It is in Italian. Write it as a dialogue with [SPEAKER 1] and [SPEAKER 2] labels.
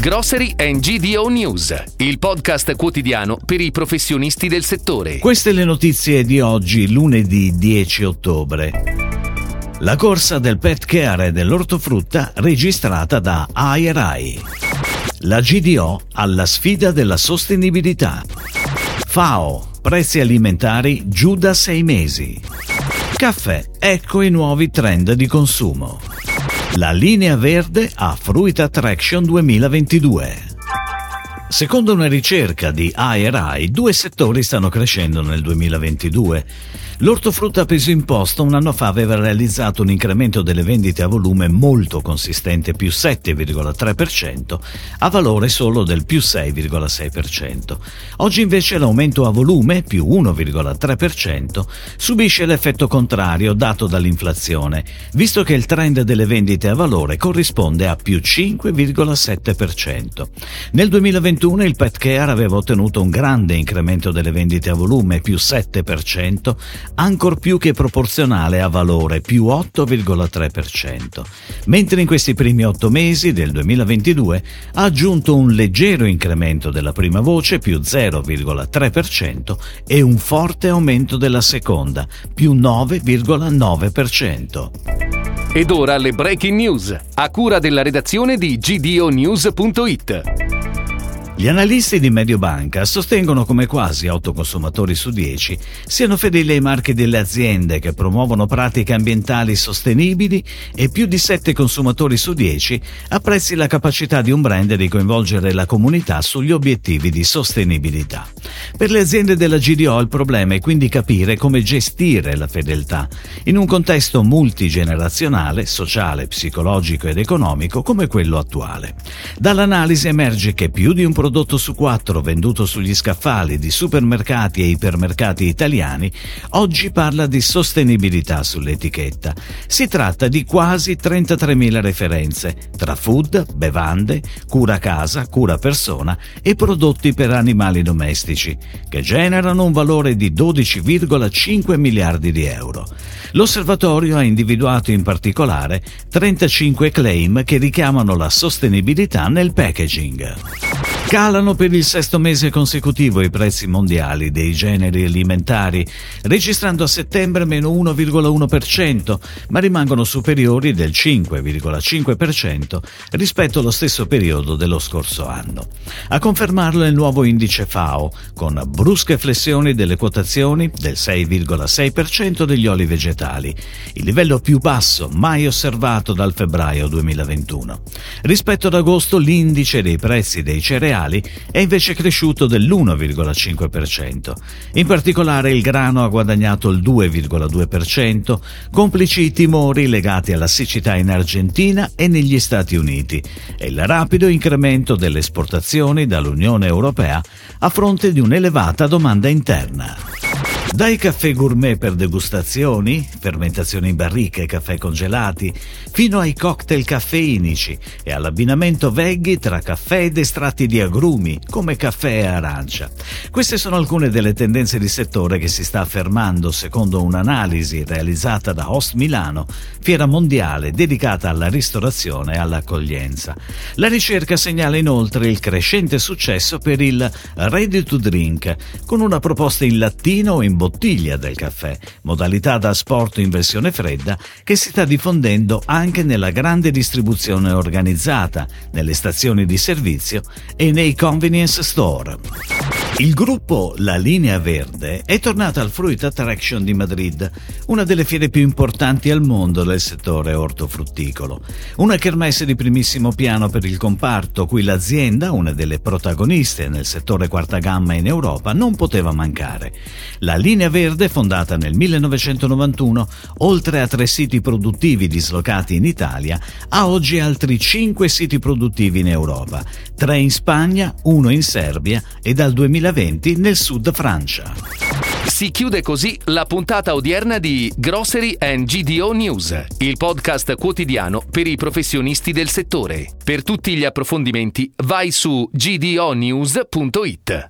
[SPEAKER 1] Grocery and GDO News, il podcast quotidiano per i professionisti del settore.
[SPEAKER 2] Queste le notizie di oggi, lunedì 10 ottobre. La corsa del pet care e dell'ortofrutta registrata da AIRAI. La GDO alla sfida della sostenibilità. FAO, prezzi alimentari giù da sei mesi. Caffè, ecco i nuovi trend di consumo. La linea verde a Fruit Attraction 2022. Secondo una ricerca di ARI, due settori stanno crescendo nel 2022. L'ortofrutta peso imposto un anno fa aveva realizzato un incremento delle vendite a volume molto consistente, più 7,3%, a valore solo del più 6,6%. Oggi invece l'aumento a volume, più 1,3%, subisce l'effetto contrario dato dall'inflazione, visto che il trend delle vendite a valore corrisponde a più 5,7%. Nel 2021 il pet care aveva ottenuto un grande incremento delle vendite a volume, più 7%, ancor più che proporzionale a valore, più 8,3%, mentre in questi primi otto mesi del 2022 ha aggiunto un leggero incremento della prima voce, più 0,3%, e un forte aumento della seconda, più 9,9%.
[SPEAKER 1] Ed ora le breaking news, a cura della redazione di gdonews.it.
[SPEAKER 2] Gli analisti di Mediobanca sostengono come quasi 8 consumatori su 10 siano fedeli ai marchi delle aziende che promuovono pratiche ambientali sostenibili e più di 7 consumatori su 10 apprezzi la capacità di un brand di coinvolgere la comunità sugli obiettivi di sostenibilità. Per le aziende della GDO il problema è quindi capire come gestire la fedeltà in un contesto multigenerazionale, sociale, psicologico ed economico come quello attuale. Dall'analisi emerge che più di un prodotto prodotto su quattro venduto sugli scaffali di supermercati e ipermercati italiani oggi parla di sostenibilità sull'etichetta. Si tratta di quasi 33.000 referenze tra food, bevande, cura casa, cura persona e prodotti per animali domestici, che generano un valore di 12,5 miliardi di euro. L'osservatorio ha individuato in particolare 35 claim che richiamano la sostenibilità nel packaging. Calano per il sesto mese consecutivo i prezzi mondiali dei generi alimentari, registrando a settembre meno 1,1%, ma rimangono superiori del 5,5% rispetto allo stesso periodo dello scorso anno. A confermarlo è il nuovo indice FAO, con brusche flessioni delle quotazioni del 6,6% degli oli vegetali, il livello più basso mai osservato dal febbraio 2021. Rispetto ad agosto l'indice dei prezzi dei cereali cereali è invece cresciuto dell'1,5%. In particolare il grano ha guadagnato il 2,2%, complici i timori legati alla siccità in Argentina e negli Stati Uniti e il rapido incremento delle esportazioni dall'Unione Europea a fronte di un'elevata domanda interna. Dai caffè gourmet per degustazioni, fermentazioni in barrica e caffè congelati, fino ai cocktail caffeinici e all'abbinamento veggie tra caffè ed estratti di agrumi, come caffè e arancia. Queste sono alcune delle tendenze di settore che si sta affermando secondo un'analisi realizzata da Host Milano, fiera mondiale dedicata alla ristorazione e all'accoglienza. La ricerca segnala inoltre il crescente successo per il ready to drink, con una proposta in latino o in bottiglia del caffè, modalità da sport in versione fredda che si sta diffondendo anche nella grande distribuzione organizzata, nelle stazioni di servizio e nei convenience store. Il gruppo La Linea Verde è tornato al Fruit Attraction di Madrid, una delle fiere più importanti al mondo del settore ortofrutticolo. Una kermesse di primissimo piano per il comparto, cui l'azienda, una delle protagoniste nel settore quarta gamma in Europa, non poteva mancare. La Linea Verde, fondata nel 1991, oltre a tre siti produttivi dislocati in Italia, ha oggi altri cinque siti produttivi in Europa, tre in Spagna, uno in Serbia e dal 2000 2020 nel sud Francia.
[SPEAKER 1] Si chiude così la puntata odierna di Grocery and GDO News, il podcast quotidiano per i professionisti del settore. Per tutti gli approfondimenti vai su gdonews.it.